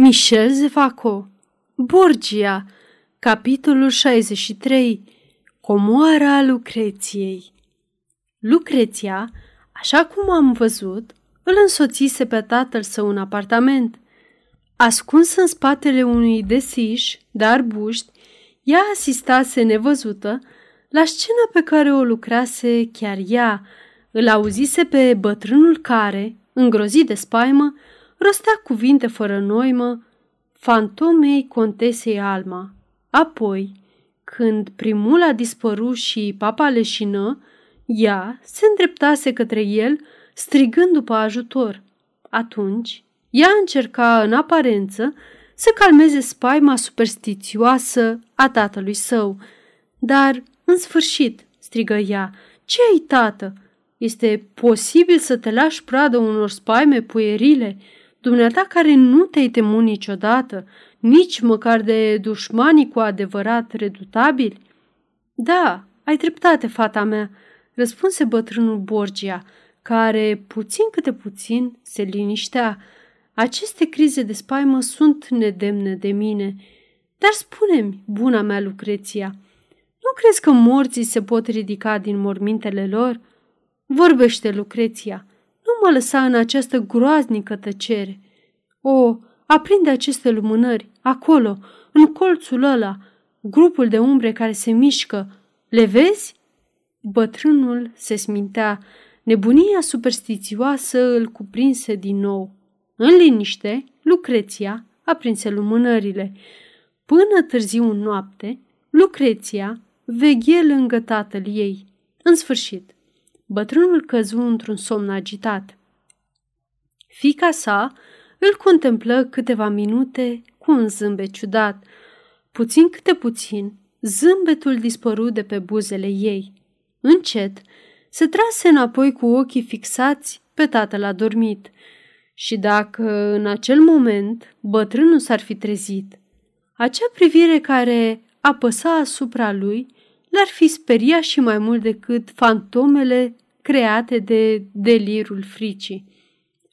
Michel Zevaco Borgia Capitolul 63 Comoara Lucreției Lucreția, așa cum am văzut, îl însoțise pe tatăl său în apartament. Ascuns în spatele unui desiș de arbuști, ea asistase nevăzută la scena pe care o lucrase chiar ea. Îl auzise pe bătrânul care, îngrozit de spaimă, rostea cuvinte fără noimă fantomei contesei Alma. Apoi, când primul a dispărut și papa leșină, ea se îndreptase către el, strigând după ajutor. Atunci, ea încerca în aparență să calmeze spaima superstițioasă a tatălui său. Dar, în sfârșit, strigă ea, ce ai, tată? Este posibil să te lași pradă unor spaime puierile?" Dumneata care nu te-ai temut niciodată, nici măcar de dușmanii cu adevărat redutabili? Da, ai dreptate, fata mea, răspunse bătrânul Borgia, care, puțin câte puțin, se liniștea. Aceste crize de spaimă sunt nedemne de mine. Dar spune-mi, buna mea Lucreția, nu crezi că morții se pot ridica din mormintele lor? Vorbește, Lucreția, nu mă lăsa în această groaznică tăcere. O, aprinde aceste lumânări, acolo, în colțul ăla, grupul de umbre care se mișcă. Le vezi? Bătrânul se smintea. Nebunia superstițioasă îl cuprinse din nou. În liniște, Lucreția aprinse lumânările. Până târziu în noapte, Lucreția veghe lângă tatăl ei. În sfârșit, bătrânul căzu într-un somn agitat. Fica sa îl contemplă câteva minute cu un zâmbet ciudat. Puțin câte puțin, zâmbetul dispăru de pe buzele ei. Încet, se trase înapoi cu ochii fixați pe tatăl adormit. Și dacă în acel moment bătrânul s-ar fi trezit, acea privire care apăsa asupra lui l-ar fi speriat și mai mult decât fantomele create de delirul fricii.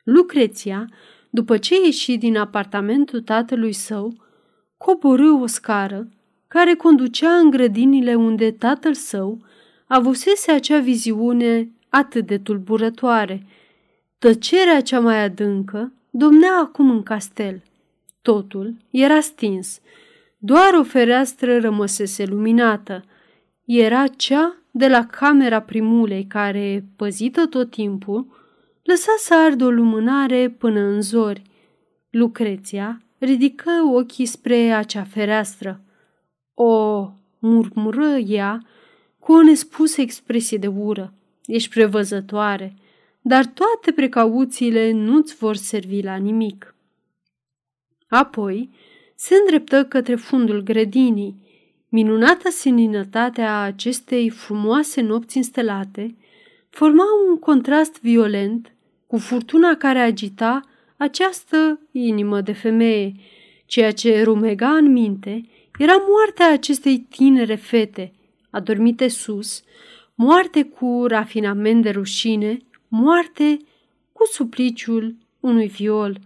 Lucreția, după ce ieși din apartamentul tatălui său, coborâ o scară care conducea în grădinile unde tatăl său avusese acea viziune atât de tulburătoare. Tăcerea cea mai adâncă domnea acum în castel. Totul era stins. Doar o fereastră rămăsese luminată. Era cea de la camera primulei care, păzită tot timpul, lăsa să ardă o lumânare până în zori. Lucreția ridică ochii spre acea fereastră. O, murmură ea cu o nespusă expresie de ură. Ești prevăzătoare, dar toate precauțiile nu-ți vor servi la nimic. Apoi se îndreptă către fundul grădinii. Minunata seninătate a acestei frumoase nopți instelate forma un contrast violent cu furtuna care agita această inimă de femeie. Ceea ce rumega în minte era moartea acestei tinere fete, adormite sus, moarte cu rafinament de rușine, moarte cu supliciul unui viol.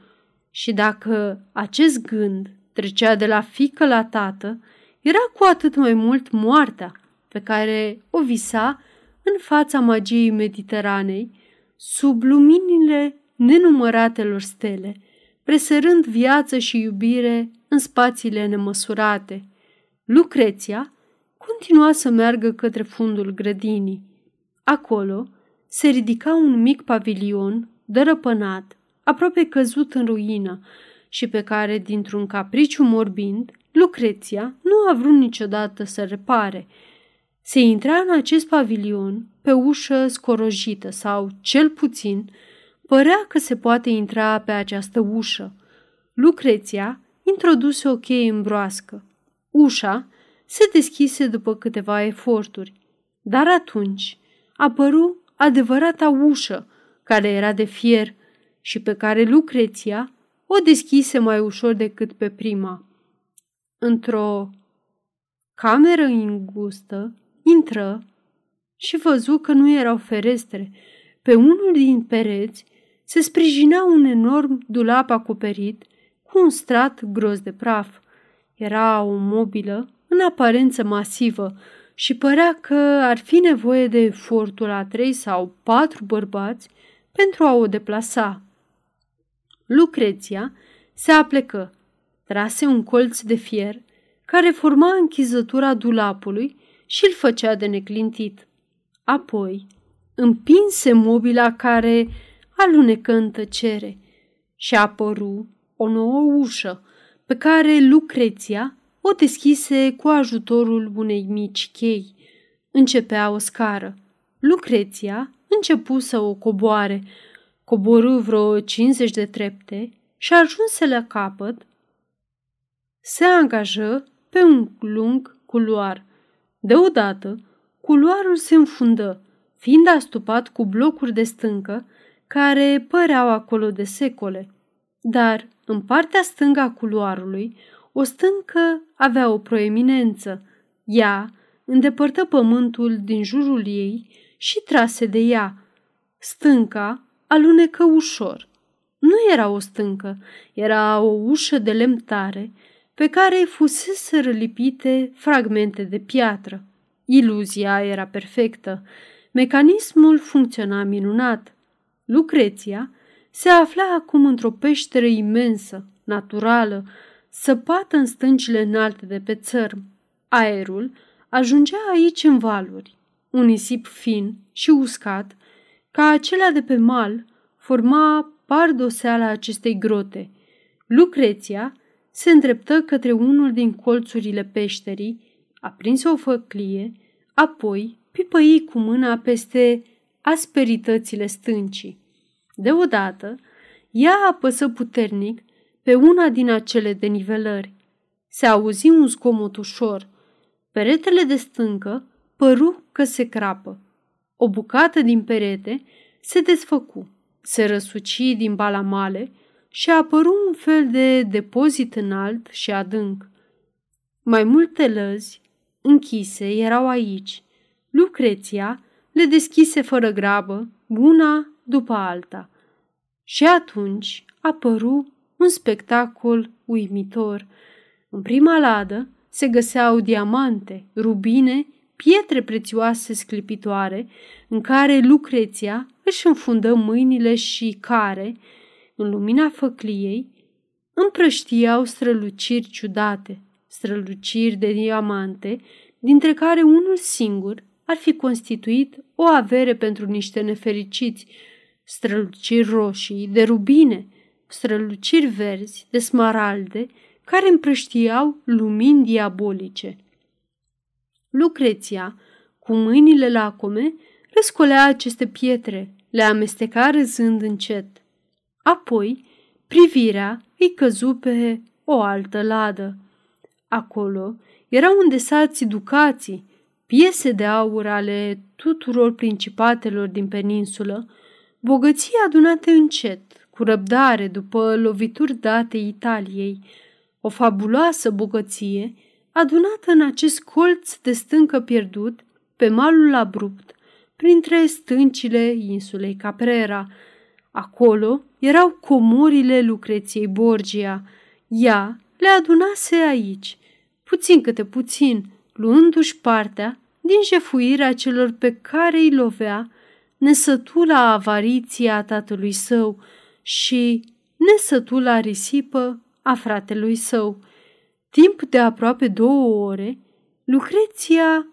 Și dacă acest gând trecea de la fică la tată, era cu atât mai mult moartea pe care o visa în fața magiei Mediteranei, sub luminile nenumăratelor stele, presărând viață și iubire în spațiile nemăsurate. Lucreția continua să meargă către fundul grădinii. Acolo se ridica un mic pavilion dărăpânat, aproape căzut în ruină și pe care, dintr-un capriciu morbind, Lucreția nu a vrut niciodată să repare – se intra în acest pavilion pe ușă scorojită sau, cel puțin, părea că se poate intra pe această ușă. Lucreția introduse o cheie în broască. Ușa se deschise după câteva eforturi, dar atunci apăru adevărata ușă, care era de fier și pe care Lucreția o deschise mai ușor decât pe prima. Într-o cameră îngustă, Intră și văzu că nu erau ferestre. Pe unul din pereți se sprijinea un enorm dulap acoperit cu un strat gros de praf. Era o mobilă în aparență masivă și părea că ar fi nevoie de efortul a trei sau patru bărbați pentru a o deplasa. Lucreția se aplecă, trase un colț de fier care forma închizătura dulapului și îl făcea de neclintit. Apoi împinse mobila care alunecă în tăcere și apăru o nouă ușă pe care Lucreția o deschise cu ajutorul unei mici chei. Începea o scară. Lucreția începu să o coboare, coborâ vreo 50 de trepte și ajunse la capăt, se angajă pe un lung culoar. Deodată, culoarul se înfundă, fiind astupat cu blocuri de stâncă care păreau acolo de secole. Dar, în partea stângă a culoarului, o stâncă avea o proeminență. Ea îndepărtă pământul din jurul ei și trase de ea. Stânca alunecă ușor. Nu era o stâncă, era o ușă de lemn tare pe care fusese lipite fragmente de piatră. Iluzia era perfectă. Mecanismul funcționa minunat. Lucreția se afla acum într-o peșteră imensă, naturală, săpată în stâncile înalte de pe țărm. Aerul ajungea aici în valuri. Un nisip fin și uscat, ca acela de pe mal, forma pardoseala acestei grote. Lucreția se îndreptă către unul din colțurile peșterii, aprinse o făclie, apoi pipăi cu mâna peste asperitățile stâncii. Deodată, ea apăsă puternic pe una din acele denivelări. Se auzi un zgomot ușor. Peretele de stâncă păru că se crapă. O bucată din perete se desfăcu, se răsuci din balamale și apăru un fel de depozit înalt și adânc. Mai multe lăzi închise erau aici. Lucreția le deschise fără grabă, una după alta. Și atunci apăru un spectacol uimitor. În prima ladă se găseau diamante, rubine, pietre prețioase sclipitoare, în care Lucreția își înfundă mâinile și care, în lumina făcliei, împrăștiau străluciri ciudate, străluciri de diamante, dintre care unul singur ar fi constituit o avere pentru niște nefericiți, străluciri roșii, de rubine, străluciri verzi, de smaralde, care împrăștiau lumini diabolice. Lucreția, cu mâinile lacome, răscolea aceste pietre, le amesteca râzând încet. Apoi, privirea îi căzu pe o altă ladă. Acolo erau îndesați ducații, piese de aur ale tuturor principatelor din peninsulă, bogății adunate încet, cu răbdare după lovituri date Italiei, o fabuloasă bogăție adunată în acest colț de stâncă pierdut pe malul abrupt, printre stâncile insulei Caprera. Acolo erau comorile Lucreției Borgia. Ea le adunase aici, puțin câte puțin, luându-și partea din jefuirea celor pe care îi lovea nesătula avariție a tatălui său și nesătula risipă a fratelui său. Timp de aproape două ore, Lucreția,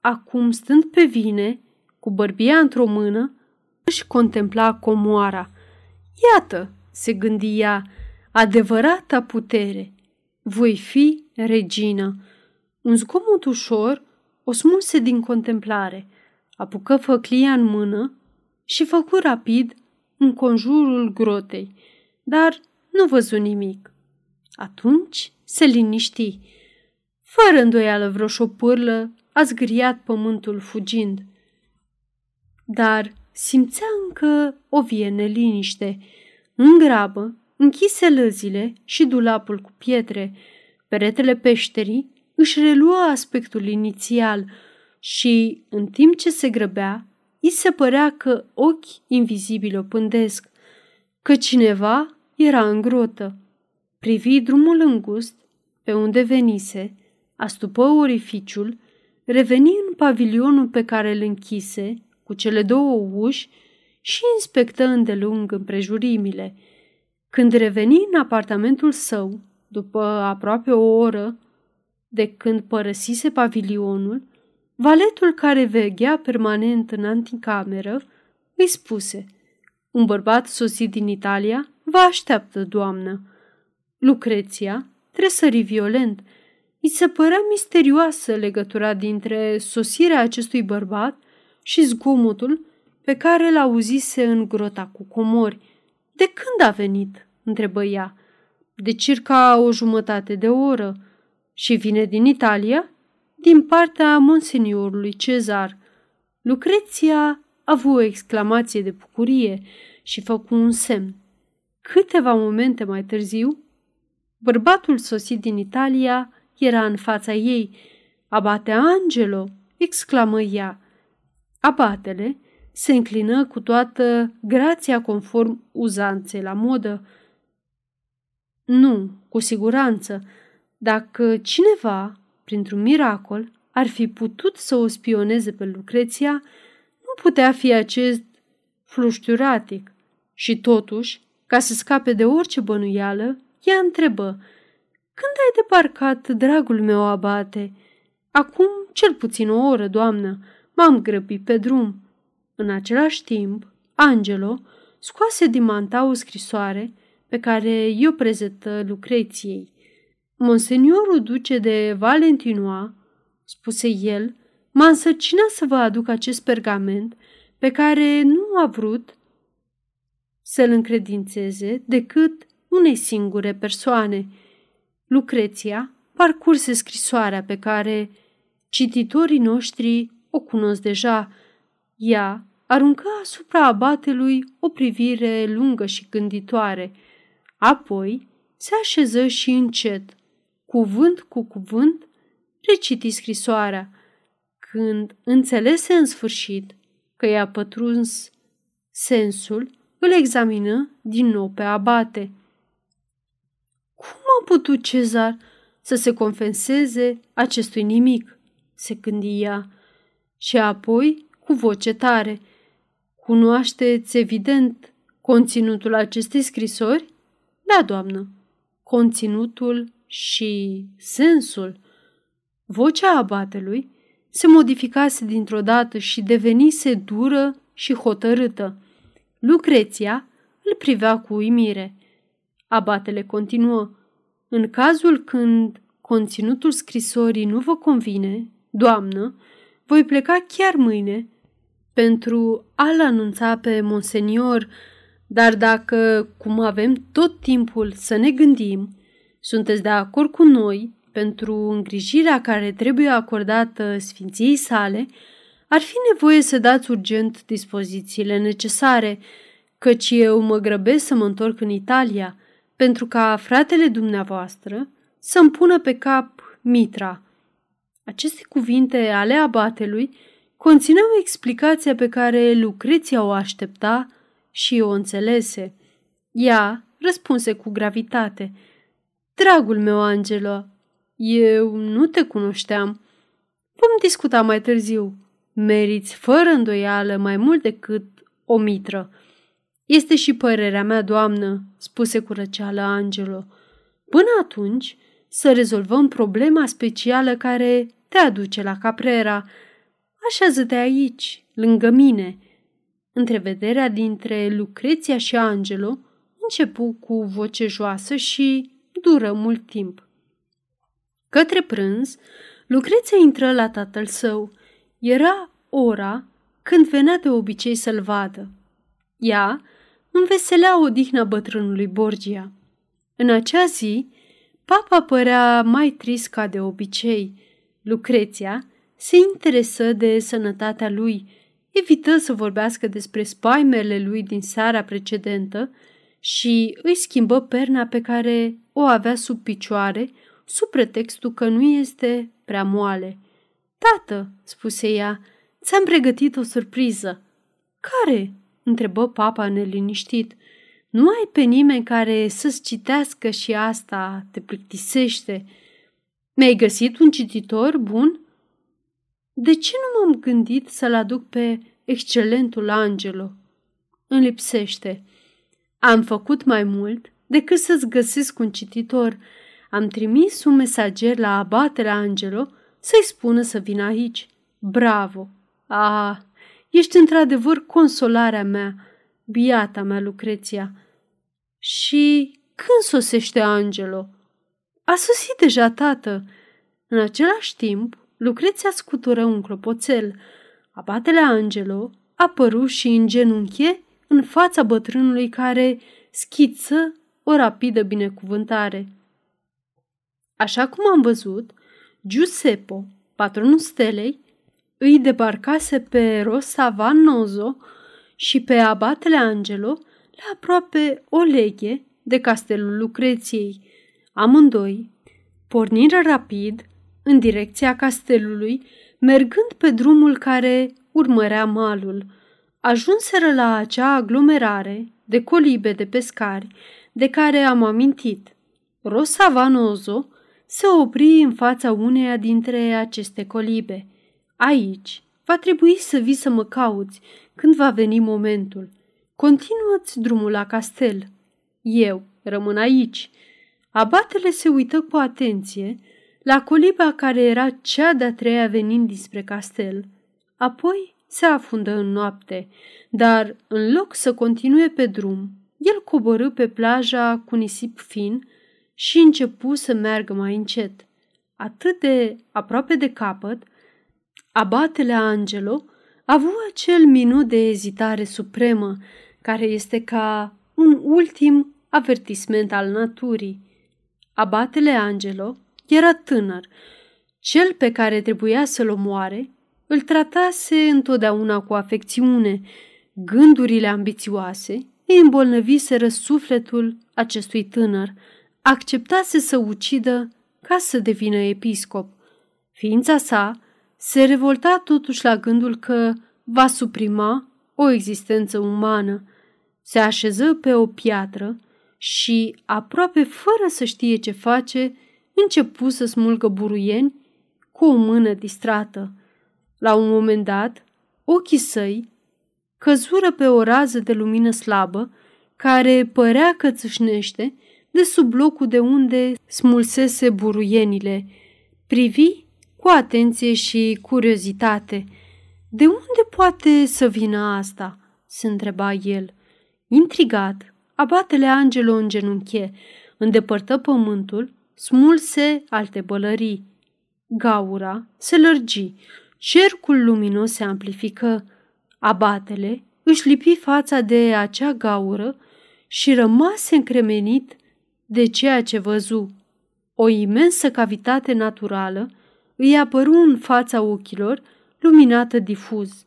acum stând pe vine, cu bărbia într-o mână, își contempla comoara. Iată, se gândia, adevărata putere. Voi fi regină. Un zgomot ușor o smulse din contemplare, apucă făclia în mână și făcu rapid în conjurul grotei, dar nu văzu nimic. Atunci se liniști. Fără îndoială vreo șopârlă a zgriat pământul fugind. Dar simțea încă o vie neliniște. În grabă, închise lăzile și dulapul cu pietre. Peretele peșterii își relua aspectul inițial și, în timp ce se grăbea, îi se părea că ochi invizibili o pândesc, că cineva era în grotă. Privi drumul îngust pe unde venise, astupă orificiul, reveni în pavilionul pe care îl închise, cu cele două uși, și inspectă îndelung împrejurimile. Când reveni în apartamentul său, după aproape o oră de când părăsise pavilionul, valetul care veghea permanent în anticameră îi spuse Un bărbat sosit din Italia vă așteaptă, doamnă. Lucreția tresări violent. Îi se părea misterioasă legătura dintre sosirea acestui bărbat și zgomotul pe care l auzise în grota cu comori. De când a venit?" întrebă ea. De circa o jumătate de oră. Și vine din Italia? Din partea monseniorului Cezar. Lucreția a avut o exclamație de bucurie și făcu un semn. Câteva momente mai târziu, bărbatul sosit din Italia era în fața ei. Abate Angelo, exclamă ea. Abatele se înclină cu toată grația conform uzanței la modă. Nu, cu siguranță, dacă cineva, printr-un miracol, ar fi putut să o spioneze pe Lucreția, nu putea fi acest fluștiuratic. Și totuși, ca să scape de orice bănuială, ea întrebă, Când ai debarcat, dragul meu abate?" Acum cel puțin o oră, doamnă. M-am grăbit pe drum." În același timp, Angelo scoase din manta o scrisoare pe care i-o prezentă Lucreției. Monseniorul duce de Valentinoa, spuse el, m-a însărcinat să vă aduc acest pergament pe care nu a vrut să-l încredințeze decât unei singure persoane. Lucreția parcurse scrisoarea pe care cititorii noștri o cunosc deja. Ea aruncă asupra abatelui o privire lungă și gânditoare. Apoi se așeză și încet, cuvânt cu cuvânt, reciti scrisoarea. Când înțelese în sfârșit că i-a pătruns sensul, îl examină din nou pe abate. Cum a putut Cezar să se confeseze acestui nimic? se gândia. Și apoi, cu voce tare, cunoașteți evident conținutul acestei scrisori? Da, doamnă. Conținutul și sensul. Vocea abatelui se modificase dintr-o dată și devenise dură și hotărâtă. Lucreția îl privea cu uimire. Abatele continuă. În cazul când conținutul scrisorii nu vă convine, doamnă, voi pleca chiar mâine pentru a-l anunța pe monsenior, dar dacă, cum avem tot timpul să ne gândim, sunteți de acord cu noi pentru îngrijirea care trebuie acordată Sfinției sale, ar fi nevoie să dați urgent dispozițiile necesare, căci eu mă grăbesc să mă întorc în Italia, pentru ca fratele dumneavoastră să-mi pună pe cap mitra. Aceste cuvinte ale abatelui conțineau explicația pe care Lucreția o aștepta și o înțelese. Ea răspunse cu gravitate. Dragul meu, Angelo, eu nu te cunoșteam. Vom discuta mai târziu. Meriți fără îndoială mai mult decât o mitră. Este și părerea mea, doamnă, spuse cu răceală Angelo. Până atunci, să rezolvăm problema specială care te aduce la Caprera. Așează-te aici, lângă mine. Întrevederea dintre Lucreția și Angelo începu cu voce joasă și dură mult timp. Către prânz, Lucreția intră la tatăl său. Era ora când venea de obicei să-l vadă. Ea înveselea odihna bătrânului Borgia. În acea zi, papa părea mai trist ca de obicei. Lucreția se interesă de sănătatea lui, evită să vorbească despre spaimele lui din seara precedentă și îi schimbă perna pe care o avea sub picioare, sub pretextul că nu este prea moale. Tată, spuse ea, ți-am pregătit o surpriză. Care? întrebă papa neliniștit. Nu ai pe nimeni care să-ți citească și asta te plictisește. Mi-ai găsit un cititor bun? De ce nu m-am gândit să-l aduc pe excelentul Angelo? Îmi lipsește. Am făcut mai mult decât să-ți găsesc un cititor. Am trimis un mesager la abatele Angelo să-i spună să vină aici. Bravo! Ah, ești într-adevăr consolarea mea, biata mea Lucreția. Și când sosește Angelo? A sosit deja, tată. În același timp, Lucreția scutură un clopoțel. Abatele Angelo apăru și în genunchie în fața bătrânului care schiță o rapidă binecuvântare. Așa cum am văzut, Giuseppe, patronul stelei, îi debarcase pe Rosa Vanozo și pe abatele Angelo la aproape o leghe de castelul Lucreției. Amândoi porniră rapid în direcția castelului, mergând pe drumul care urmărea malul. Ajunseră la acea aglomerare de colibe de pescari de care am amintit. Rosa Vanozo se opri în fața uneia dintre aceste colibe. Aici va trebui să vii să mă cauți când va veni momentul. Continuă-ți drumul la castel. Eu rămân aici. Abatele se uită cu atenție la coliba care era cea de-a treia venind dispre castel. Apoi se afundă în noapte, dar în loc să continue pe drum, el coborâ pe plaja cu nisip fin și începu să meargă mai încet. Atât de aproape de capăt, abatele Angelo a avut acel minut de ezitare supremă, care este ca un ultim avertisment al naturii. Abatele Angelo era tânăr. Cel pe care trebuia să-l omoare îl tratase întotdeauna cu afecțiune. Gândurile ambițioase îi îmbolnăviseră sufletul acestui tânăr. Acceptase să ucidă ca să devină episcop. Ființa sa se revolta totuși la gândul că va suprima o existență umană. Se așeză pe o piatră și, aproape fără să știe ce face, începu să smulgă buruieni cu o mână distrată. La un moment dat, ochii săi căzură pe o rază de lumină slabă care părea că țâșnește de sub locul de unde smulsese buruienile. Privi cu atenție și curiozitate. De unde poate să vină asta?" se întreba el. Intrigat, abatele Angelo în genunchie, îndepărtă pământul, smulse alte bălării. Gaura se lărgi, cercul luminos se amplifică. Abatele își lipi fața de acea gaură și rămase încremenit de ceea ce văzu. O imensă cavitate naturală îi apăru în fața ochilor, luminată difuz.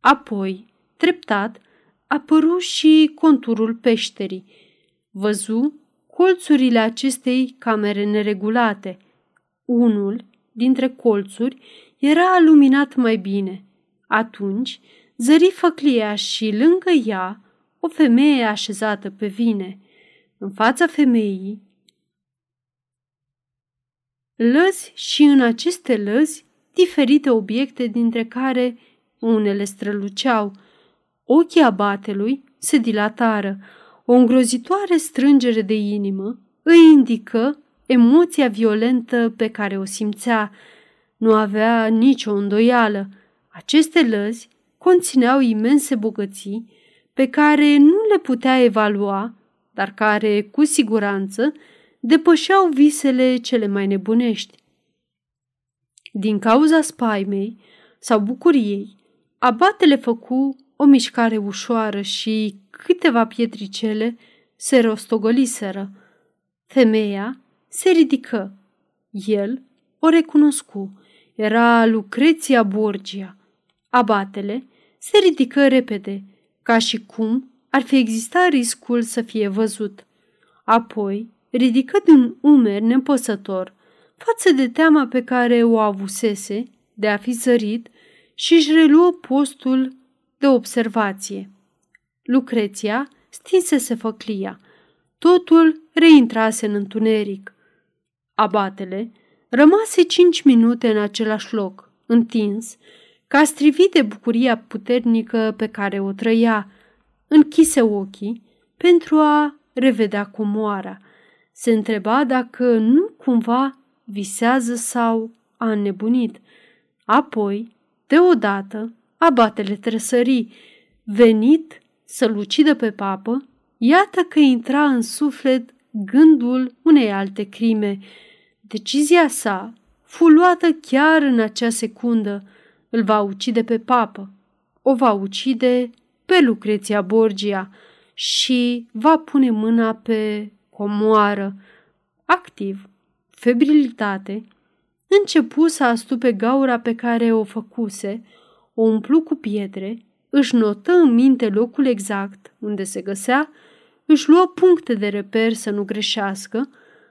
Apoi, treptat, apăru și conturul peșterii. Văzu colțurile acestei camere neregulate. Unul dintre colțuri era luminat mai bine. Atunci zări făclia și lângă ea o femeie așezată pe vine. În fața femeii lăzi și în aceste lăzi diferite obiecte dintre care unele străluceau. Ochii abatelui se dilatară. O îngrozitoare strângere de inimă îi indică emoția violentă pe care o simțea. Nu avea nicio îndoială. Aceste lăzi conțineau imense bogății pe care nu le putea evalua, dar care, cu siguranță, depășeau visele cele mai nebunești. Din cauza spaimei sau bucuriei, abatele făcu o mișcare ușoară și câteva pietricele se rostogoliseră. Femeia se ridică. El o recunoscu. Era Lucreția Borgia. Abatele se ridică repede, ca și cum ar fi existat riscul să fie văzut. Apoi ridică din umer nepăsător față de teama pe care o avusese de a fi zărit și își reluă postul de observație. Lucreția stinsese făclia. Totul reintrase în întuneric. Abatele rămase cinci minute în același loc, întins, ca strivit de bucuria puternică pe care o trăia. Închise ochii pentru a revedea comoara. Se întreba dacă nu cumva visează sau a înnebunit. Apoi, deodată, abatele tresări, venit să-l ucidă pe papă, iată că intra în suflet gândul unei alte crime. Decizia sa fu luată chiar în acea secundă. Îl va ucide pe papă. O va ucide pe Lucreția Borgia și va pune mâna pe comoară. Activ, febrilitate, începu să astupe gaura pe care o făcuse, o umplu cu pietre, își notă în minte locul exact unde se găsea, își luă puncte de reper să nu greșească,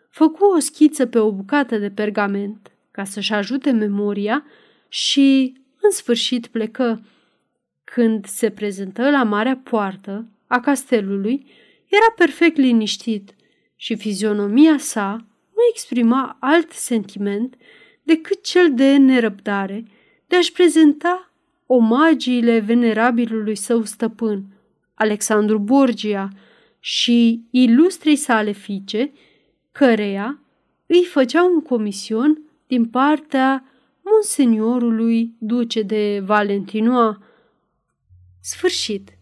făcu o schiță pe o bucată de pergament ca să-și ajute memoria și, în sfârșit, plecă. Când se prezentă la marea poartă a castelului, era perfect liniștit și fizionomia sa nu exprima alt sentiment decât cel de nerăbdare de a-și prezenta omagiile venerabilului său stăpân, Alexandru Borgia, și ilustrei sale fiice, căreia îi făcea un comision din partea monseniorului duce de Valentinoa. Sfârșit.